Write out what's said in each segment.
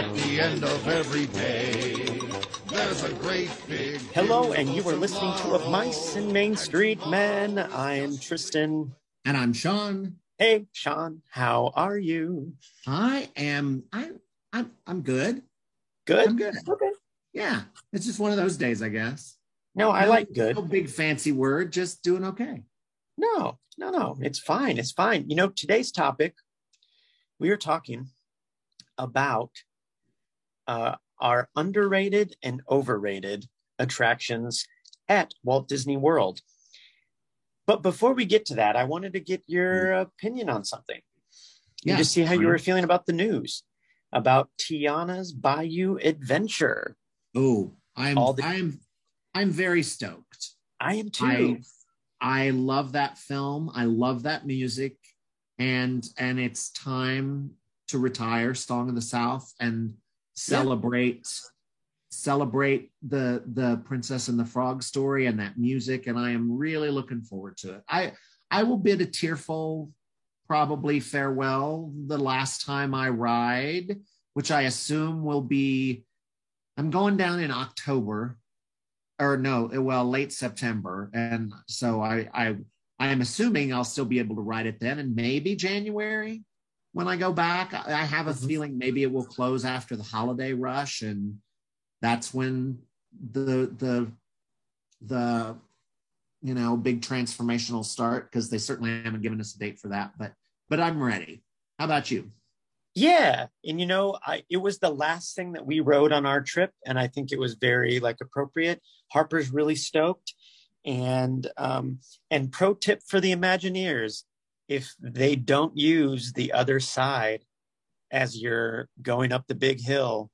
at the end of every day. There's a great big. Hello, and you are listening to Of Mice and Main Street Men. I'm Tristan. And I'm Sean. Hey, Sean, how are you? I am. I, I'm. I'm good. Good. I'm good. Okay. Yeah, it's just one of those days, I guess. No, I No- like good. No big fancy word. Just doing okay. No, no, no. It's fine. It's fine. You know, today's topic, we are talking about uh, our underrated and overrated attractions at Walt Disney World. But before we get to that, I wanted to get your opinion on something. Yeah. to see how you were feeling about the news about Tiana's Bayou Adventure. Oh, I'm. The- I'm. I'm very stoked. I am too. I. I love that film. I love that music, and and it's time to retire Song of the South and celebrate celebrate the the Princess and the Frog story and that music. And I am really looking forward to it. I I will bid a tearful probably farewell the last time I ride, which I assume will be. I'm going down in October or no, well, late September, and so I I I am assuming I'll still be able to ride it then, and maybe January when I go back. I I have a Mhm. feeling maybe it will close after the holiday rush, and that's when the the the you know big transformational start because they certainly haven't given us a date for that, but but I'm ready. How about you? Yeah, and you know, I it was the last thing that we rode on our trip, and I think it was very like appropriate. Harper's really stoked, and um, and pro tip for the Imagineers: if they don't use the other side as you're going up the big hill,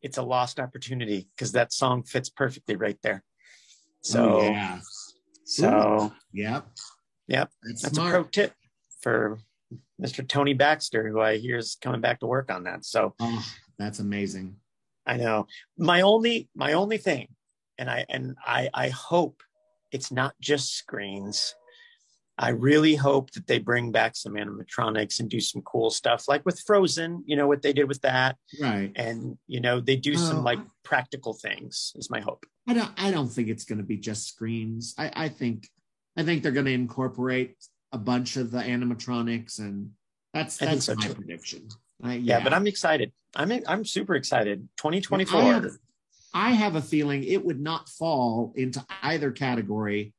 it's a lost opportunity because that song fits perfectly right there. So, Oh, yeah, so yep, Yep, That's, that's a pro tip for Mr. Tony Baxter, who I hear is coming back to work on that. So Oh, that's amazing. I know my only my only thing, and I and I I hope it's not just screens. I really hope that they bring back some animatronics and do some cool stuff, like with Frozen. You know what they did with that, Right. and you know they do some Oh. like practical things. Is my hope. I don't I don't think it's going to be just screens. I, I think I think they're going to incorporate a bunch of the animatronics, and that's that's so, my too. prediction. I, Yeah, but I'm excited. I'm I'm super excited. 2024. I have, I have a feeling it would not fall into either category,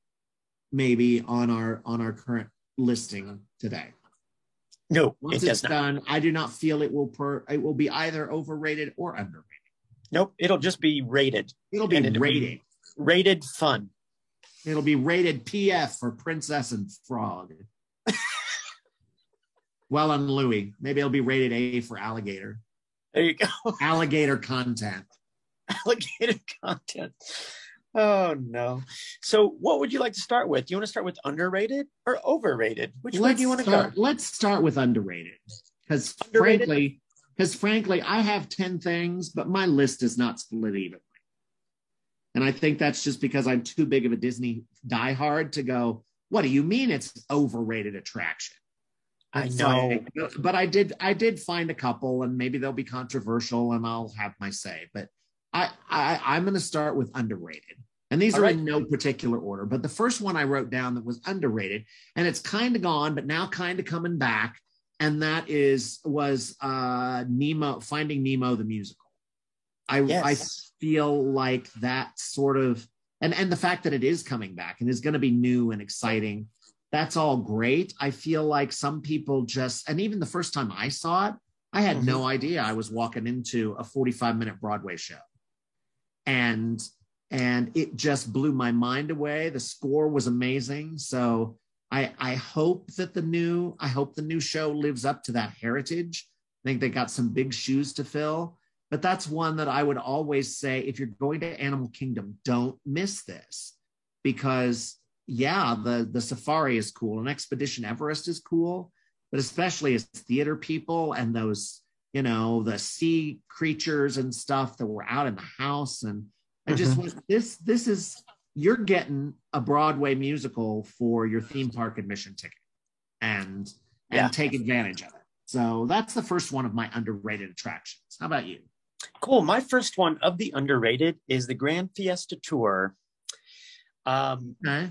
maybe on our on our current listing today. no, Once it it's not. done, I do not feel it will per it will be either overrated or underrated. Nope, it'll just be rated. It'll be And it'll be- rated. Rated fun. It'll be rated PF for Princess and Frog. well, and Louis. Maybe it'll be rated A for alligator. There you go. Alligator content. Alligator content. Oh no. So what would you like to start with? Do you want to start with underrated or overrated? Which way do you want to start, go? Let's start with underrated. Because frankly, because frankly, I have 10 things, but my list is not split evenly. And I think that's just because I'm too big of a Disney diehard to go, what do you mean it's overrated attraction? I know. but I did I did find a couple, and maybe they'll be controversial, and I'll have my say. But I, I I'm going to start with underrated, and these All are right. in no particular order. But the first one I wrote down that was underrated, and it's kind of gone, but now kind of coming back, and that is was uh Nemo Finding Nemo the musical. I Yes. I feel like that sort of and and the fact that it is coming back and is going to be new and exciting that's all great i feel like some people just and even the first time i saw it i had no idea i was walking into a 45 minute broadway show and and it just blew my mind away. The score was amazing. So i i hope that the new i hope the new show lives up to that heritage. I think they got some big shoes to fill but that's one that I would always say if you're going to Animal Kingdom, don't miss this because yeah, the the safari is cool and Expedition Everest is cool, but especially as theater people and those you know the sea creatures and stuff that were out in the house and I just went, this this is you're getting a Broadway musical for your theme park admission ticket and and take advantage of it. So that's the first one of my underrated attractions. How about you? Cool. My first one of the underrated is the Grand Fiesta Tour. Um, Okay.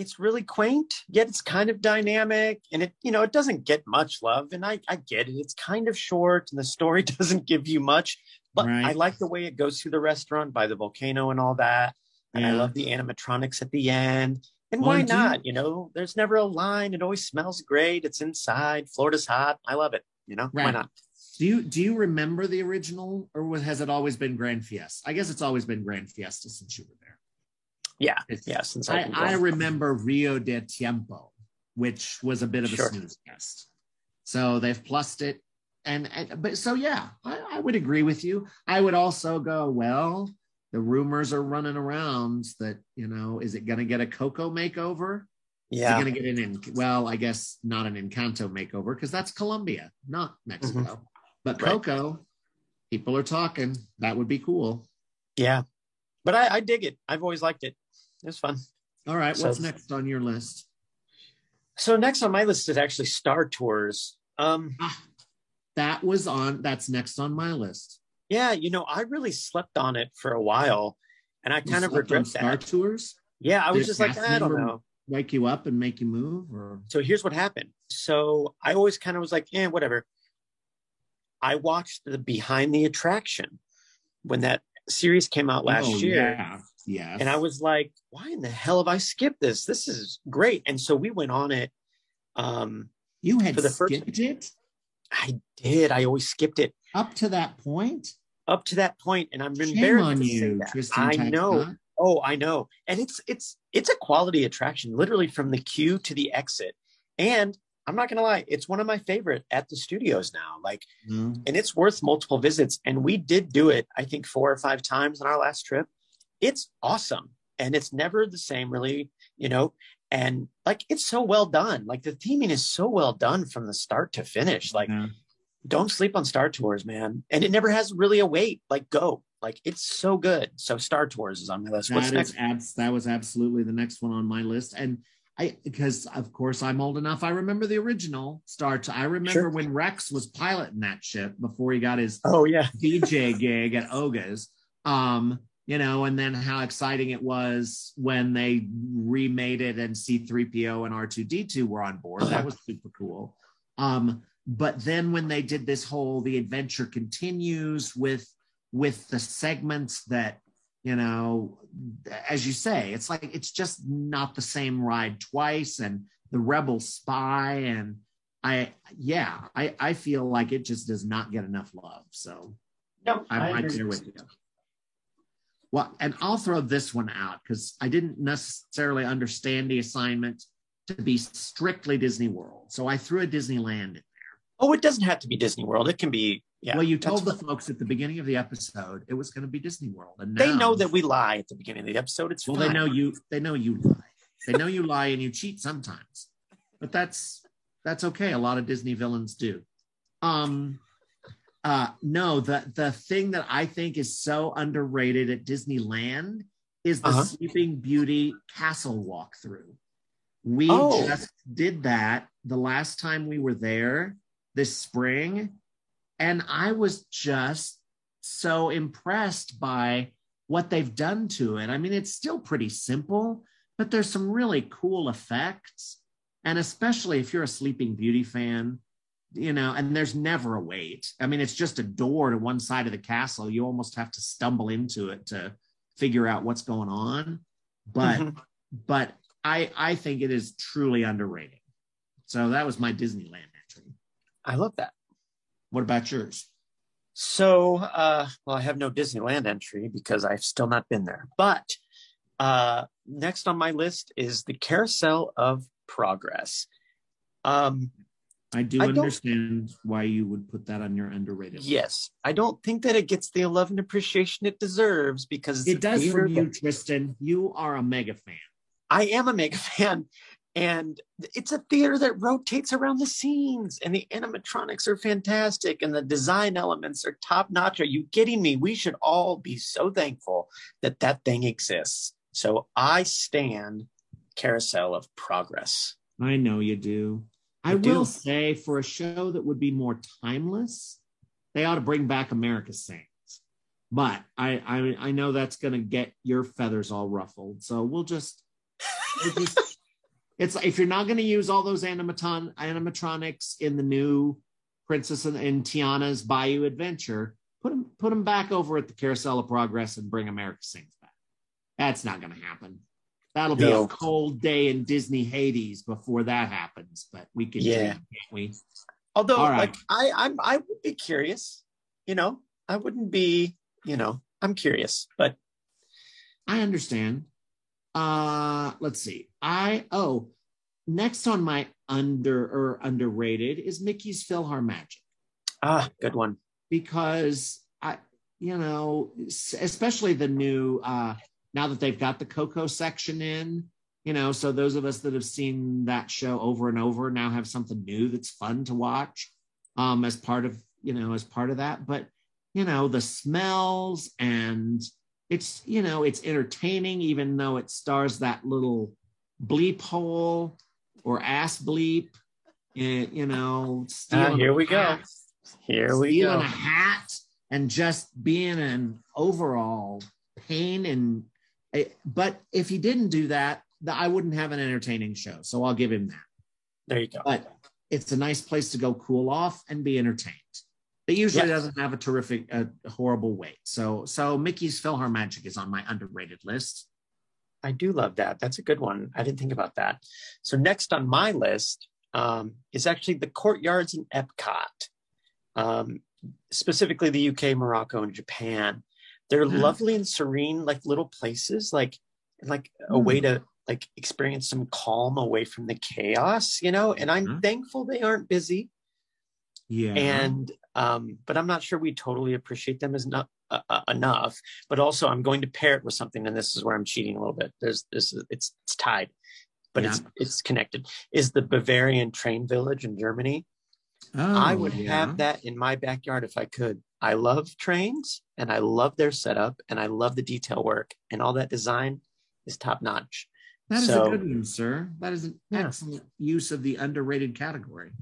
It's really quaint, yet it's kind of dynamic, and it you know it doesn't get much love, and I I get it. It's kind of short, and the story doesn't give you much, but Right. I like the way it goes through the restaurant by the volcano and all that, and I love the animatronics at the end. And Well, why and you- not? You know, there's never a line. It always smells great. It's inside. Florida's hot. I love it. You know, why not? Do you do you remember the original, or has it always been Grand Fiesta? I guess it's always been Grand Fiesta since you were there. Yeah, It's- yeah. Since I, I remember Rio del Tiempo, which was a bit of a Sure. snooze fest. So they've plussed it, and, and but so yeah, I, I would agree with you. I would also go well. The rumors are running around that you know, is it going to get a Coco makeover? yeah. Is it going to get an in, well? I guess not an Encanto makeover because that's Colombia, not Mexico. But Mm-hmm. Right. Coco, people are talking. That would be cool. Yeah. But I, I dig it. I've always liked it. It was fun. All right, So- what's next on your list? So next on my list is actually Star Tours. Um, Ah, that was on. That's next on my list. yeah, you know, I really slept on it for a while, and I You kind of regret Star that. Tours. Yeah, I Did was just like, I don't know. Wake you up and make you move, or So here's what happened. So I always kind of was like, yeah, whatever. I watched the Behind the Attraction when that series came out last Oh, year. Yeah, yeah. And I was like, why in the hell have I skipped this? This is great. And so we went on it. Um, you had for the first- skipped it I did. I always skipped it up to that point. up to that point, and I'm Shame embarrassed on you. Tristan. I know. Oh, I know. And it's it's it's a quality attraction, literally from the queue to the exit. And I'm not gonna lie, it's one of my favorite at the studios now. Like, No. and it's worth multiple visits. And we did do it, I think, four or five times on our last trip. It's awesome. And it's never the same, really, you know. And like it's so well done. Like the theming is so well done from the start to finish. Like Yeah. don't sleep on Star Tours, man. And it never has really a wait. Like go. Like it's so good. So Star Tours is on my list. What's That next? abs- that was absolutely the next one on my list, and I because of course I'm old enough. I remember the original Star. T- I remember Sure. when Rex was piloting that ship before he got his Oh yeah. DJ gig at Oga's. Um, you know, and then how exciting it was when they remade it and C3PO and R2D2 were on board. That was super cool. Um, but then when they did this whole the adventure continues with with the segments that you know as you say it's like it's just not the same ride twice and the rebel spy and i yeah i i feel like it just does not get enough love so No, i'm I right there with you well and i'll throw this one out because i didn't necessarily understand the assignment to be strictly disney world so i threw a disneyland in there. Oh, it doesn't have to be Disney World. It can be yeah. well, you told the folks at the beginning of the episode it was going to be Disney World, and they know that we lie at the beginning of the episode. It's Well, fine. they know you. They know you lie. They know you lie and you cheat sometimes, but that's that's okay. A lot of Disney villains do. Um, uh, no, the the thing that I think is so underrated at Disneyland is the Uh-huh. Sleeping Beauty castle walkthrough. We Oh. just did that the last time we were there this spring, and I was just so impressed by what they've done to it. I mean, it's still pretty simple, but there's some really cool effects. And especially if you're a Sleeping Beauty fan, you know, and there's never a wait. I mean, it's just a door to one side of the castle. You almost have to stumble into it to figure out what's going on. But Mhm. but I I think it is truly underrated. So that was my Disneyland entry. I love that. What about yours? So, uh, well, I have no Disneyland entry because I've still not been there. But uh, next on my list is the Carousel of Progress. Um, I do I understand why you would put that on your underrated. list. yes, I don't think that it gets the love and appreciation it deserves because it's It does for you, Tristan. You are a mega fan. I am a mega fan, and it's a theater that rotates around the scenes, and the animatronics are fantastic, and the design elements are top notch. Are you kidding me? We should all be so thankful that that thing exists. So I stand Carousel of Progress. I know you do. I, will say for a show that would be more timeless, they ought to bring back America Sings. But I I, I know that's going to get your feathers all ruffled. So we'll just, we'll just it's if you're not going to use all those animatron animatronics in the new Princess and, and Tiana's Bayou Adventure, put them put them back over at the Carousel of Progress and bring America Sings back. That's not going to happen. That'll be No. a cold day in Disney Hades before that happens. But we can, Yeah. dream, can't we? Although, right. like, I, I'm, I would be curious. You know, I wouldn't be. You know, I'm curious, but I understand. Uh let's see. I oh, next on my under or underrated is Mickey's PhilharMagic ah, good one. because I you know, especially the new uh now that they've got the Coco section in, you know, so those of us that have seen that show over and over now have something new that's fun to watch um as part of, you know, as part of that, but you know, the smells and it's you know it's entertaining even though it stars that little bleep hole or ass bleep you know stealing here we go. Here we go. a hat and just being an overall pain and but if he didn't do that th- i wouldn't have an entertaining show so i'll give him that There you go. but it's a nice place to go cool off and be entertained. It usually Yes. doesn't have a terrific, uh, horrible wait. So, so Mickey's PhilharMagic is on my underrated list. I do love that. That's a good one. I didn't think about that. So next on my list um, is actually the courtyards in Epcot, um, specifically the UK, Morocco, and Japan. They're Hmm. lovely and serene, like little places, like like a Hmm. way to like experience some calm away from the chaos, you know. And I'm Mhm. thankful they aren't busy, Yeah. and um, but I'm not sure we totally appreciate them as not uh, uh, enough. But also, I'm going to pair it with something, and this is where I'm cheating a little bit. There's this, it's it's tied, but it's it's connected. Is the Bavarian train village in Germany? I Oh, would yeah. have that in my backyard if I could. I love trains, and I love their setup, and I love the detail work, and all that design is top notch. That is so- a good one, sir. That is an Yeah. excellent use of the underrated category.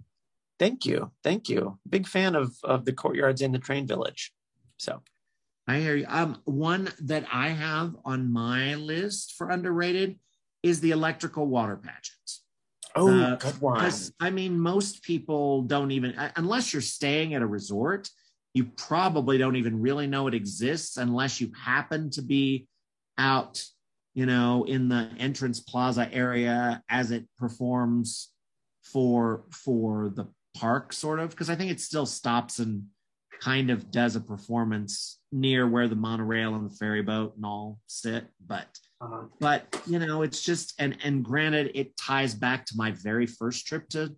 Thank you, thank you. Big fan of of the courtyards in the train village. So I hear you. Um, one that I have on my list for underrated is the electrical water pageants. oh, Uh, good one. I mean, most people don't even, uh, unless you're staying at a resort, you probably don't even really know it exists unless you happen to be out, you know, in the entrance plaza area as it performs for for the park, sort of. Because I think it still stops and kind of does a performance near where the monorail and the ferry boat and all sit, but Uh, but you know it's just and and granted it ties back to my very first trip to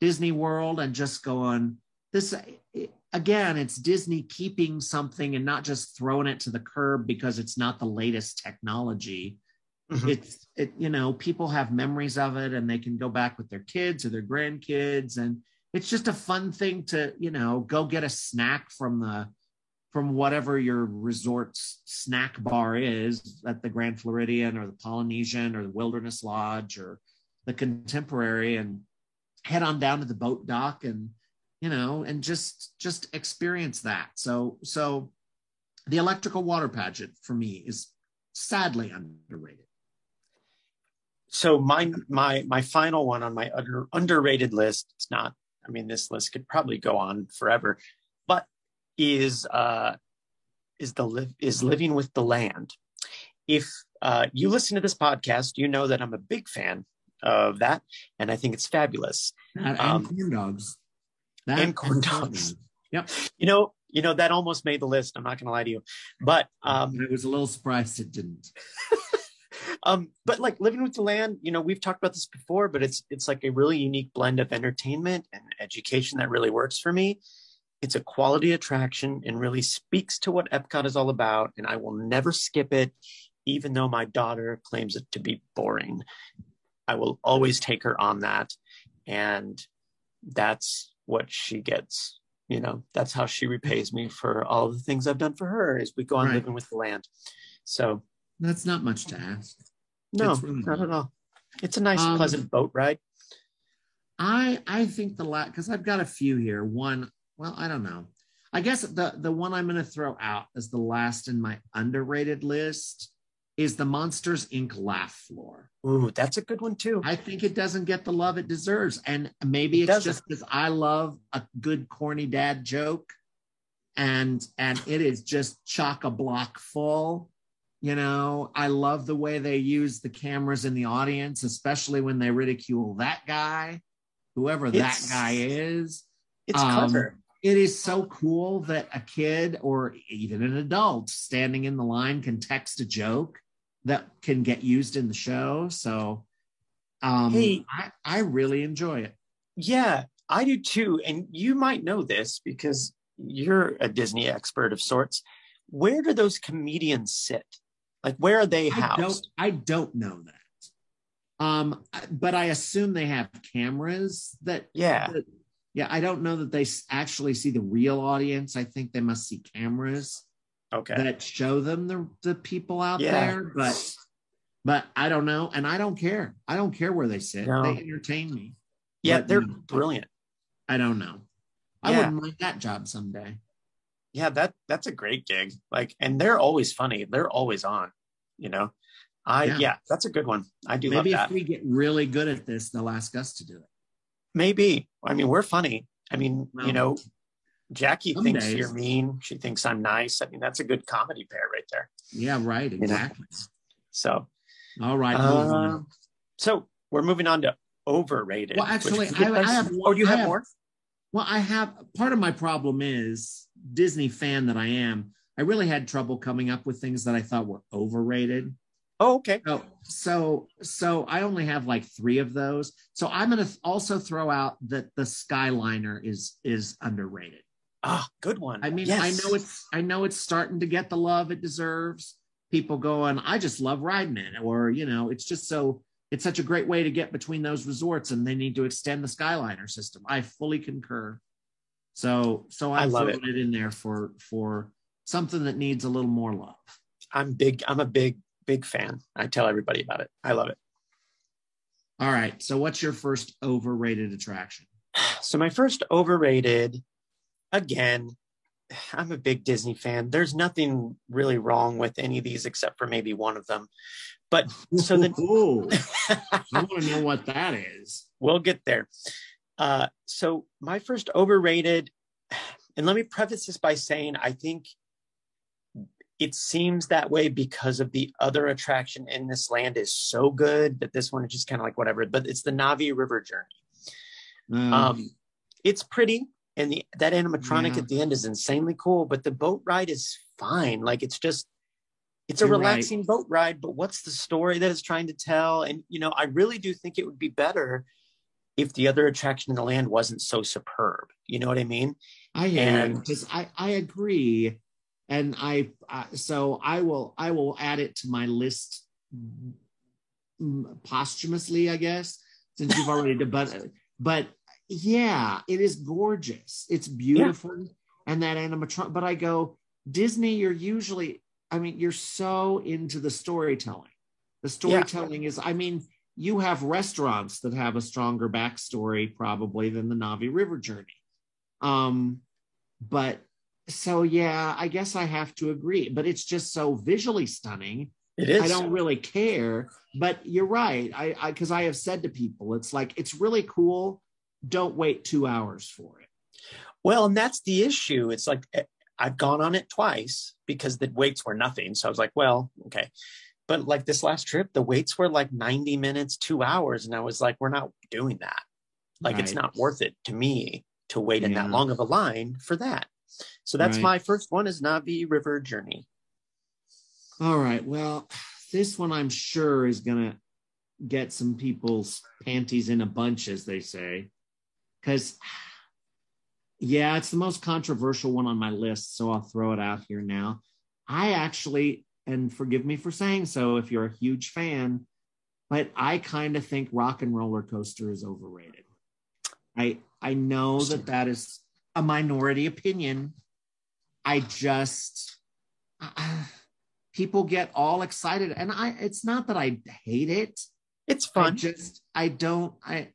disney world and just going this it- again it's disney keeping something and not just throwing it to the curb because it's not the latest technology Mhm. it's it you know people have memories of it and they can go back with their kids or their grandkids and it's just a fun thing to you know go get a snack from the from whatever your resort's snack bar is at the Grand Floridian or the Polynesian or the Wilderness Lodge or the Contemporary and head on down to the boat dock and you know and just just experience that. So so the electrical water pageant for me is sadly underrated. so my my my final one on my under, underrated list it's not i mean this list could probably go on forever but is uh is the live is living with the land if uh you listen to this podcast you know that i'm a big fan of that and i think it's fabulous And, Um, corn dogs. That and corn dogs. Yep. you know you know that almost made the list i'm not gonna lie to you but um I was a little surprised it didn't. um but like living with the land you know we've talked about this before but it's it's like a really unique blend of entertainment and education that really works for me it's a quality attraction and really speaks to what epcot is all about and i will never skip it even though my daughter claims it to be boring i will always take her on that and that's what she gets you know that's how she repays me for all the things i've done for her is we go on Right. living with the land so That's not much to ask. no, really not at all. It's a nice, Um, pleasant boat ride. I I think the last because I've got a few here. One, well, I don't know. I guess the the one I'm going to throw out as the last in my underrated list is the Monsters Inc. laugh floor. Ooh, that's a good one too. I think it doesn't get the love it deserves, and maybe It it's doesn't. just because I love a good corny dad joke, and and it is just chock a block full. You know, I love the way they use the cameras in the audience, especially when they ridicule that guy, whoever that guy is. It's Um, clever. It is so cool that a kid or even an adult standing in the line can text a joke that can get used in the show. So um Hey. I, I really enjoy it. Yeah, I do too. And you might know this because you're a Disney expert of sorts. Where do those comedians sit? Like, where are they I don't housed? I don't know that. Um but I assume they have cameras that Yeah. that- yeah, I don't know that they actually see the real audience. I think they must see cameras. Okay. that show them the the people out Yeah. there but but i don't know and i don't care i don't care where they sit No. they entertain me yeah, but, they're you know, brilliant. i don't know i Yeah. wouldn't mind that job someday Yeah, that that's a great gig. Like, and they're always funny. They're always on. You know, I Yeah. yeah, that's a good one. I do maybe love if that. we get really good at this they'll ask us to do it Maybe. I mean, we're funny. I mean, Well, you know, Jackie some thinks days. you're mean. She thinks I'm nice. I mean, that's a good comedy pair right there. yeah right know. exactly So, all right um, so we're moving on to overrated. Well, actually, I- I have Oh, do you I have, have- more? well i have part of my problem is disney fan that i am i really had trouble coming up with things that i thought were overrated Oh, okay. So, so, so I only have like three of those. So I'm going to also throw out that the Skyliner is is underrated. Ah, good one. I mean, Yes. I know it's I know it's starting to get the love it deserves. People going, I just love riding it, or you know, it's just so it's such a great way to get between those resorts, and they need to extend the Skyliner system. I fully concur. So, so I I'm love throwing it in there for for something that needs a little more love. I'm big. I'm a big, big fan. I tell everybody about it. I love it. All right. So, what's your first overrated attraction? So my first overrated, again, I'm a big Disney fan. There's nothing really wrong with any of these except for maybe one of them. But so Ooh, I want to know what that is. we'll get there. Uh, so my first overrated, and let me preface this by saying I think it seems that way because of the other attraction in this land is so good that this one is just kind of like whatever. But it's the Navi River Journey. Um, Um, it's pretty, and the that animatronic Yeah. at the end is insanely cool. But the boat ride is fine. Like it's just, it's a You're right. relaxing boat ride. But what's the story that it's trying to tell? And you know, I really do think it would be better if the other attraction in the land wasn't so superb. You know what I mean? I am and- because I I agree, and I uh, so I will I will add it to my list posthumously, I guess, since you've already done. But but yeah, it is gorgeous. It's beautiful, and that animatronic. But I go Disney. You're usually I mean you're so into the storytelling. The storytelling is I mean you have restaurants that have a stronger backstory probably than the Navi River journey. Um, but so yeah, I guess I have to agree. But it's just so visually stunning. It is. I don't really care. But you're right. I I because I have said to people, it's like it's really cool. Don't wait two hours for it. Well, and that's the issue. It's like eh, I've gone on it twice because the waits were nothing. So I was like, well, okay. But like this last trip, the waits were like 90 minutes, two hours. And I was like, we're not doing that. Like it's not worth it to me to wait in that long of a line for that. So that's Right. my first one is Navi River Journey. All right. Well, this one I'm sure is gonna get some people's panties in a bunch, as they say. Because yeah, it's the most controversial one on my list, so I'll throw it out here now. I actually, and forgive me for saying so if you're a huge fan, but I kind of think Rock and Roller Coaster is overrated. I I know that that is a minority opinion. I just uh, people get all excited, and I it's not that I hate it. It's fun. I just I don't I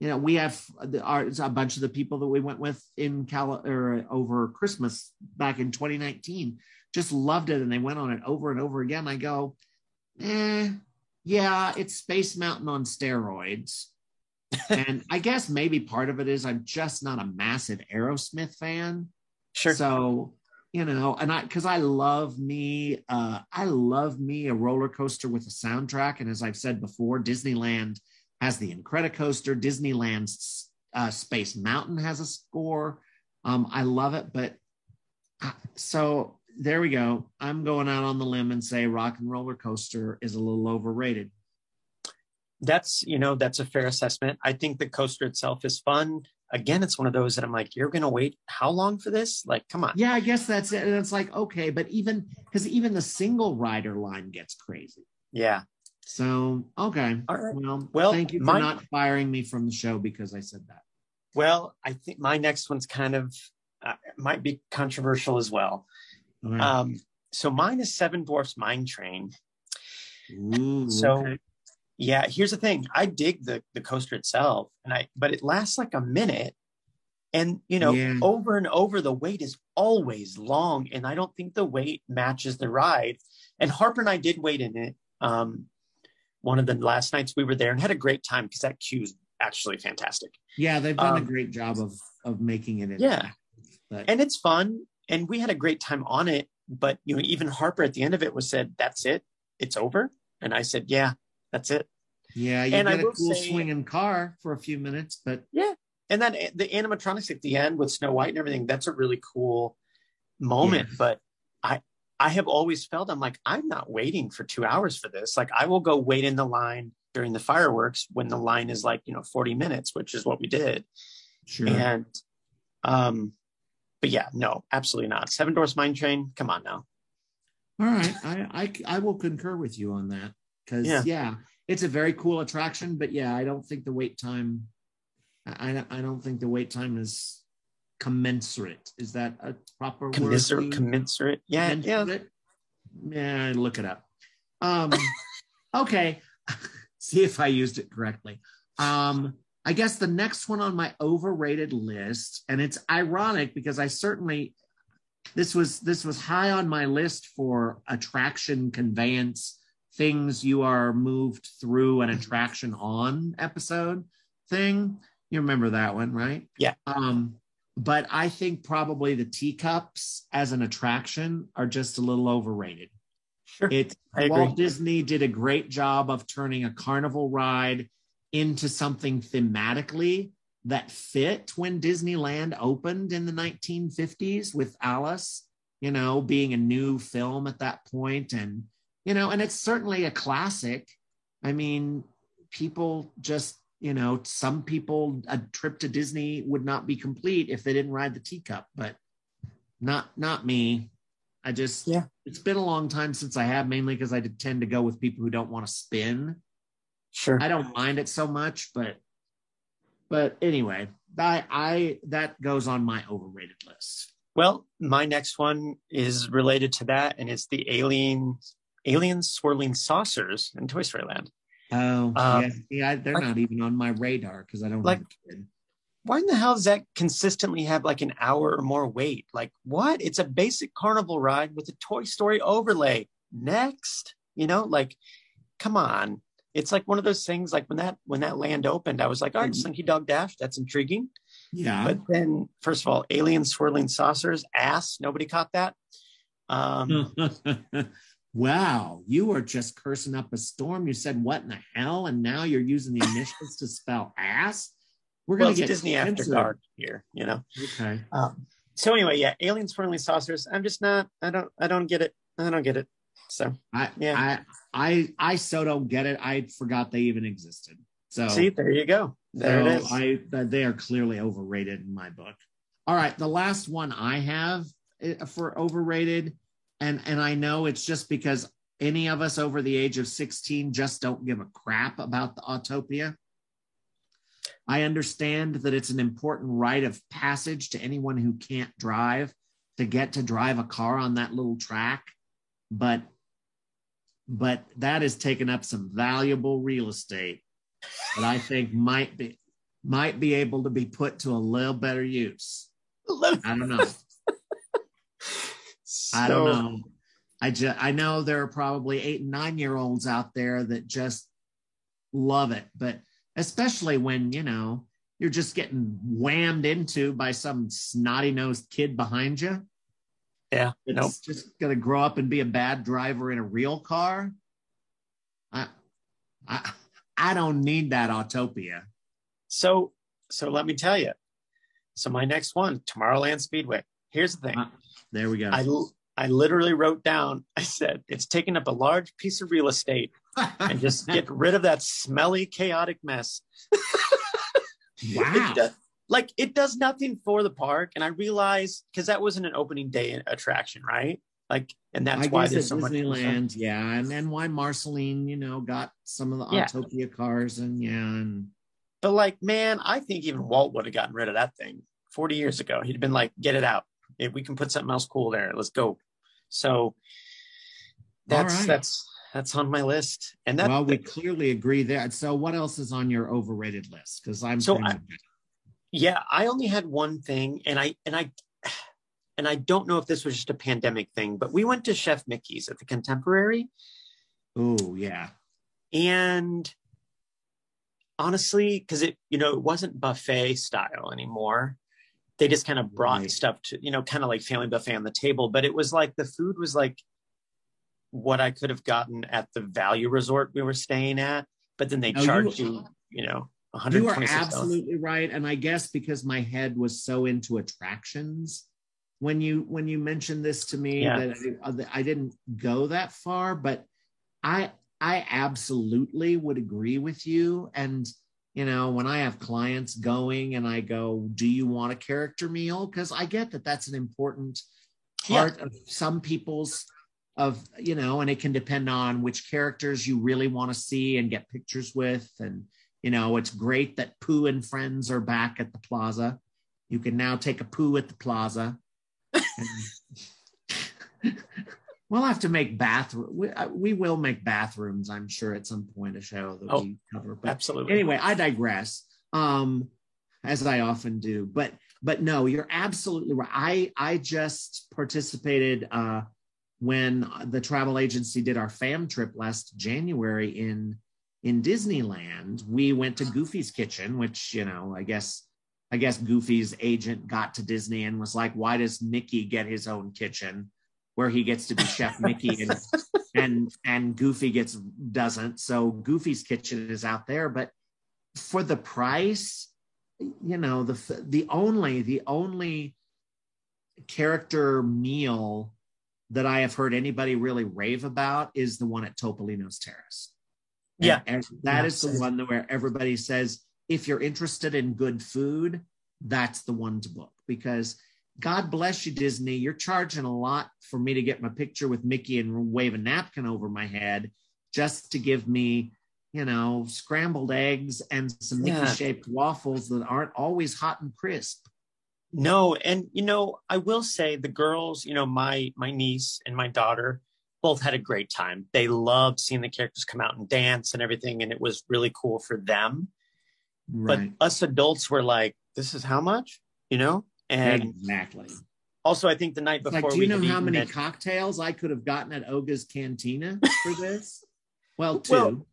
you know, we have the, our, a bunch of the people that we went with in Cal or over Christmas back in 2019 just loved it and they went on it over and over again. I go, eh, yeah, it's Space Mountain on steroids. and I guess maybe part of it is I'm just not a massive Aerosmith fan. Sure. So, you know, and I because I love me, uh, I love me a roller coaster with a soundtrack. And as I've said before, Disneyland has the Incredicoaster. Disneyland's uh, Space Mountain has a score. Um, I love it, but uh, so there we go. I'm going out on the limb and say Rock and Roller Coaster is a little overrated. That's you know that's a fair assessment. I think the coaster itself is fun. Again, it's one of those that I'm like, you're gonna wait how long for this? Like, come on. Yeah, I guess that's it. And it's like okay, but even because even the single rider line gets crazy. Yeah. So okay. All right. Well, Well, thank you for my- not firing me from the show because I said that. Well, I think my next one's kind of uh, might be controversial as well. Okay. Um, so mine is Seven Dwarfs Mine Train. Ooh, So okay. yeah, here's the thing. I dig the the coaster itself, and I but it lasts like a minute. And you know, Yeah. over and over, the wait is always long, and I don't think the wait matches the ride. And Harper and I did wait in it. Um, one of the last nights we were there and had a great time because that queue is actually fantastic. yeah, they've done a um, great job of of making it. Yeah. But and it's fun and we had a great time on it but you know even harper at the end of it was said that's it it's over and i said yeah that's it yeah, you and get a cool say- swinging car for a few minutes, but yeah, and then the animatronics at the end with snow white and everything that's a really cool moment Yes. but i i have always felt i'm like i'm not waiting for two hours for this like i will go wait in the line during the fireworks when the line is like you know 40 minutes which is what we did sure. and um but yeah no absolutely not seven dwarfs mine train come on now All right, I, I I will concur with you on that because Yeah. yeah. it's a very cool attraction, but yeah, I don't think the wait time. I I I don't think the wait time is commensurate. Is that a proper commiserate word? commensurate yeah yeah Commensurate? Yeah, look it up. Um, okay, see if I used it correctly. Um, I guess the next one on my overrated list, and it's ironic because I certainly this was this was high on my list for attraction conveyance things you are moved through an attraction on episode thing. You remember that one, right? Yeah. Um, but I think probably the teacups as an attraction are just a little overrated. Sure. It. Walt Disney did a great job of turning a carnival ride into something thematically that fit when Disneyland opened in the 1950s with Alice, you know, being a new film at that point and you know, and it's certainly a classic. I mean, people just, you know, some people a trip to Disney would not be complete if they didn't ride the teacup, but not not me. I just Yeah. it's been a long time since I have, mainly because I tend to go with people who don't want to spin. Sure. I don't mind it so much, but but anyway, I I that goes on my overrated list. Well, my next one is related to that, and it's the alien alien swirling saucers in Toy Story Land. Oh, Um, yeah, yeah, they're I- not even on my radar because I don't Like-. Why in the hell does that consistently have like an hour or more wait? Like what? It's a basic carnival ride with a Toy Story overlay. Next, you know, like, come on. It's like one of those things. Like when that when that land opened, I was like, all right, Slinky Dog Dash, that's intriguing. Yeah, But then, first of all, alien swirling saucers, ass. Nobody caught that. Um, wow, you were just cursing up a storm. You said what in the hell, and now you're using the initials to spell ass. We're gonna it's get Disney after censored. dark here, you know. Okay. Um, so anyway, yeah, alien swirling saucers. I'm just not. I don't. I don't get it. I don't get it. So I Yeah. I I I so don't get it. I forgot they even existed. So see, there you go. There so it is. I they are clearly overrated in my book. All right, the last one I have eh, for overrated, and and I know it's just because any of us over the age of 16 just don't give a crap about the Autopia. I understand that it's an important rite of passage to anyone who can't drive to get to drive a car on that little track, but but that has taken up some valuable real estate that I think might be might be able to be put to a little better use. I don't know. I don't know. I just I know there are probably eight and nine year olds out there that just love it, but especially when you know you're just getting whammed into by some snotty nosed kid behind you. Yeah. It's Nope. just gonna grow up and be a bad driver in a real car. I I I don't need that Autopia. So so let me tell you. So my next one, Tomorrowland Speedway. Here's the thing. Uh, There we go. I I literally wrote down. I said it's taking up a large piece of real estate, and just get rid of that smelly, chaotic mess. wow. It does, like it does nothing for the park, and I realized because that wasn't an opening day attraction, right? Like, and that's I why guess there's at so much. Disneyland, yeah, and then why Marceline, you know, got some of the Yeah. Autopia cars, and yeah, and But like, man, I think even Walt would have gotten rid of that thing 40 years ago. He'd been like, get it out. If we can put something else cool there, let's go. So that's right. that's that's on my list. And that well, we clearly agree there. So, what else is on your overrated list? Because I'm So I- yeah, I only had one thing, and I and I and I don't know if this was just a pandemic thing, but we went to Chef Mickey's at the Contemporary, oh yeah, and honestly, because it you know it wasn't buffet style anymore. They just kind of brought Right. stuff to you know kind of like family buffet on the table, but it was like the food was like what I could have gotten at the value resort we were staying at, but then they No, charged you you know one hundred you are twenty six dollars. absolutely right. And I guess because my head was so into attractions when you when you mentioned this to me Yeah. that I, uh, that I didn't go that far, but I I absolutely would agree with you. And you know, when I have clients going and I go, "Do you want a character meal?" Because I get that that's an important Yeah. part of some people's of you know, and it can depend on which characters you really want to see and get pictures with and you know, it's great that Pooh and friends are back at the plaza. You can now take a poo at the plaza. And- we'll have to make bathroom. We, uh, we will make bathrooms, I'm sure, at some point a show that Oh, we cover. But Absolutely. anyway, I digress. Um, as I often do. But but no, you're absolutely right. I I just participated uh, when the travel agency did our fam trip last January in in Disneyland. We went to Goofy's Kitchen, which you know, I guess I guess Goofy's agent got to Disney and was like, "Why does Mickey get his own kitchen, where he gets to be Chef Mickey and and and Goofy gets doesn't?" So Goofy's Kitchen is out there, but for the price, you know, the the only the only character meal that I have heard anybody really rave about is the one at Topolino's Terrace. Yeah. and that Yeah. is the one where everybody says if you're interested in good food, that's the one to book because God bless you, Disney. You're charging a lot for me to get my picture with Mickey and wave a napkin over my head just to give me, you know, scrambled eggs and some Yeah. Mickey shaped waffles that aren't always hot and crisp. No, and you know, I will say the girls, you know, my my niece and my daughter both had a great time. They loved seeing the characters come out and dance and everything, and it was really cool for them. Right. But us adults were like, "This is how much?" You know. And exactly. also, I think the night before like, do you we know how many at- cocktails I could have gotten at Oga's Cantina for this? well, two. Well,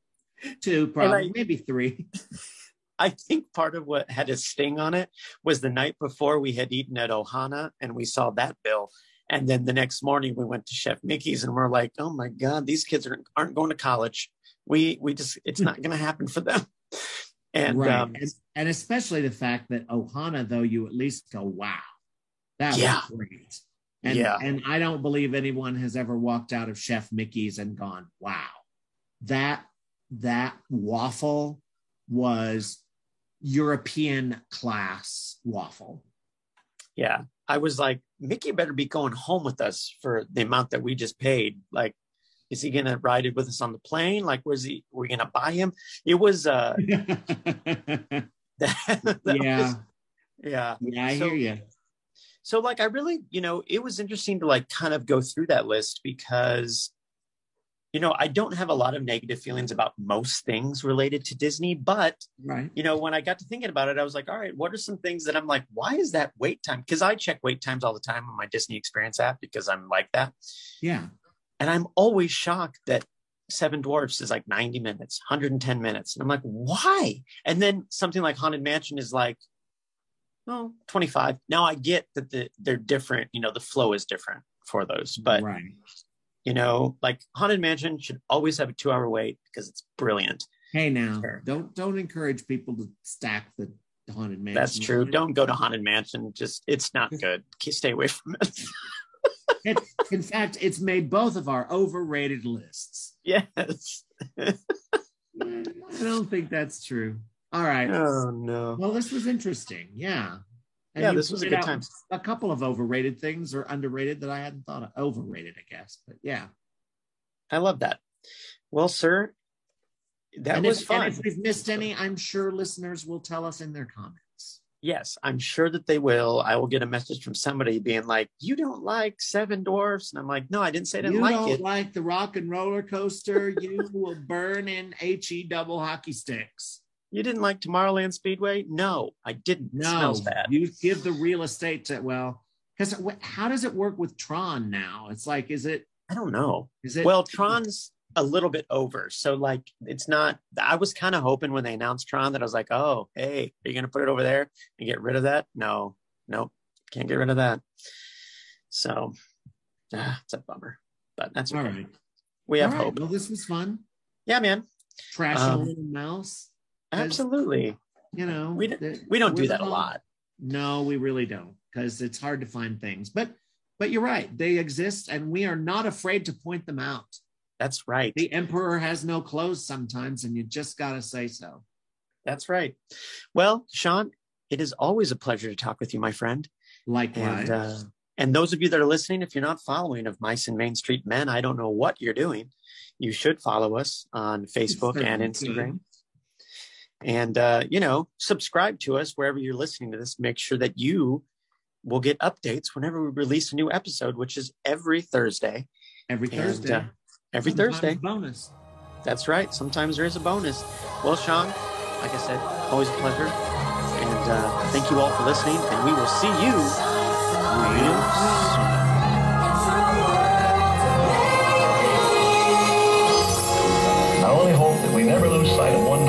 two, probably, I- maybe three. I think part of what had a sting on it was the night before we had eaten at Ohana and we saw that bill. And then the next morning we went to Chef Mickey's and we're like, oh my God, these kids aren't, aren't going to college. We we just it's not gonna happen for them. And right. um, and, and especially the fact that Ohana, though, you at least go, wow, that Yeah. was great. And, Yeah. and I don't believe anyone has ever walked out of Chef Mickey's and gone, wow, that that waffle was European class waffle. yeah, I was like, Mickey better be going home with us for the amount that we just paid. Like, is he gonna ride it with us on the plane? Like, was he? We're gonna buy him? It was uh, that, that yeah, was- yeah. yeah, I So- hear you. so like i really you know it was interesting to like kind of go through that list because you know, I don't have a lot of negative feelings about most things related to Disney, but Right. you know, when I got to thinking about it, I was like, all right, what are some things that I'm like, why is that wait time? Because I check wait times all the time on my Disney Experience app because I'm like that. Yeah. And I'm always shocked that Seven Dwarfs is like 90 minutes, 110 minutes. And I'm like, why? And then something like Haunted Mansion is like, oh, 25. Now I get that the, they're different, you know, the flow is different for those, but right. you know, like Haunted Mansion should always have a two hour wait because it's brilliant. Hey now, Sure. don't don't encourage people to stack the haunted mansion. That's true. Don't go to Haunted Mansion. Just, it's not good. Stay away from it. It, in fact, it's made both of our overrated lists. yes. I don't think that's true. All right. Oh, no. Well, this was interesting. Yeah. Yeah, this was a good time. A couple of overrated things or underrated that I hadn't thought of. Overrated, I guess. But yeah. I love that. Well, sir, that and was if, fun. And if we've missed any, I'm sure listeners will tell us in their comments. Yes, I'm sure that they will. I will get a message from somebody being like, "You don't like Seven Dwarfs," and I'm like, "No, I didn't say I didn't you like don't like the rock and roller coaster, you will burn in HE double hockey sticks. You didn't like Tomorrowland Speedway? No, I didn't. It No, smells bad. you give the real estate to well, because how does it work with Tron now? It's like, is it I don't know. is it Well, Tron's a little bit over, so like it's not. I was kind of hoping when they announced Tron that I was like, "Oh, hey, are you gonna put it over there and get rid of that?" No, nope, can't get rid of that. So, ah, it's a bummer, but that's all okay. right? We have All right, hope. Well, this was fun. Yeah, man. Trash Um, a little mouse. Absolutely. You know, We d- We don't do that a lot. No, we really don't, because it's hard to find things. But but you're right, they exist, and we are not afraid to point them out. That's right. The emperor has no clothes sometimes, and you just gotta say so. That's right. Well, Sean, it is always a pleasure to talk with you, my friend. Likewise. And uh, and those of you that are listening, if you're not following of Mice and Main Street Men, I don't know what you're doing. You should follow us on Facebook and Instagram. And uh, you know, subscribe to us wherever you're listening to this. Make sure that you will get updates whenever we release a new episode, which is every Thursday. Every And, Thursday. uh, every Sometimes Thursday. Bonus. That's right. Sometimes there is a bonus. Well, Sean, like I said, always a pleasure. And uh, thank you all for listening. And we will see you real soon. I only hope that we never lose sight of one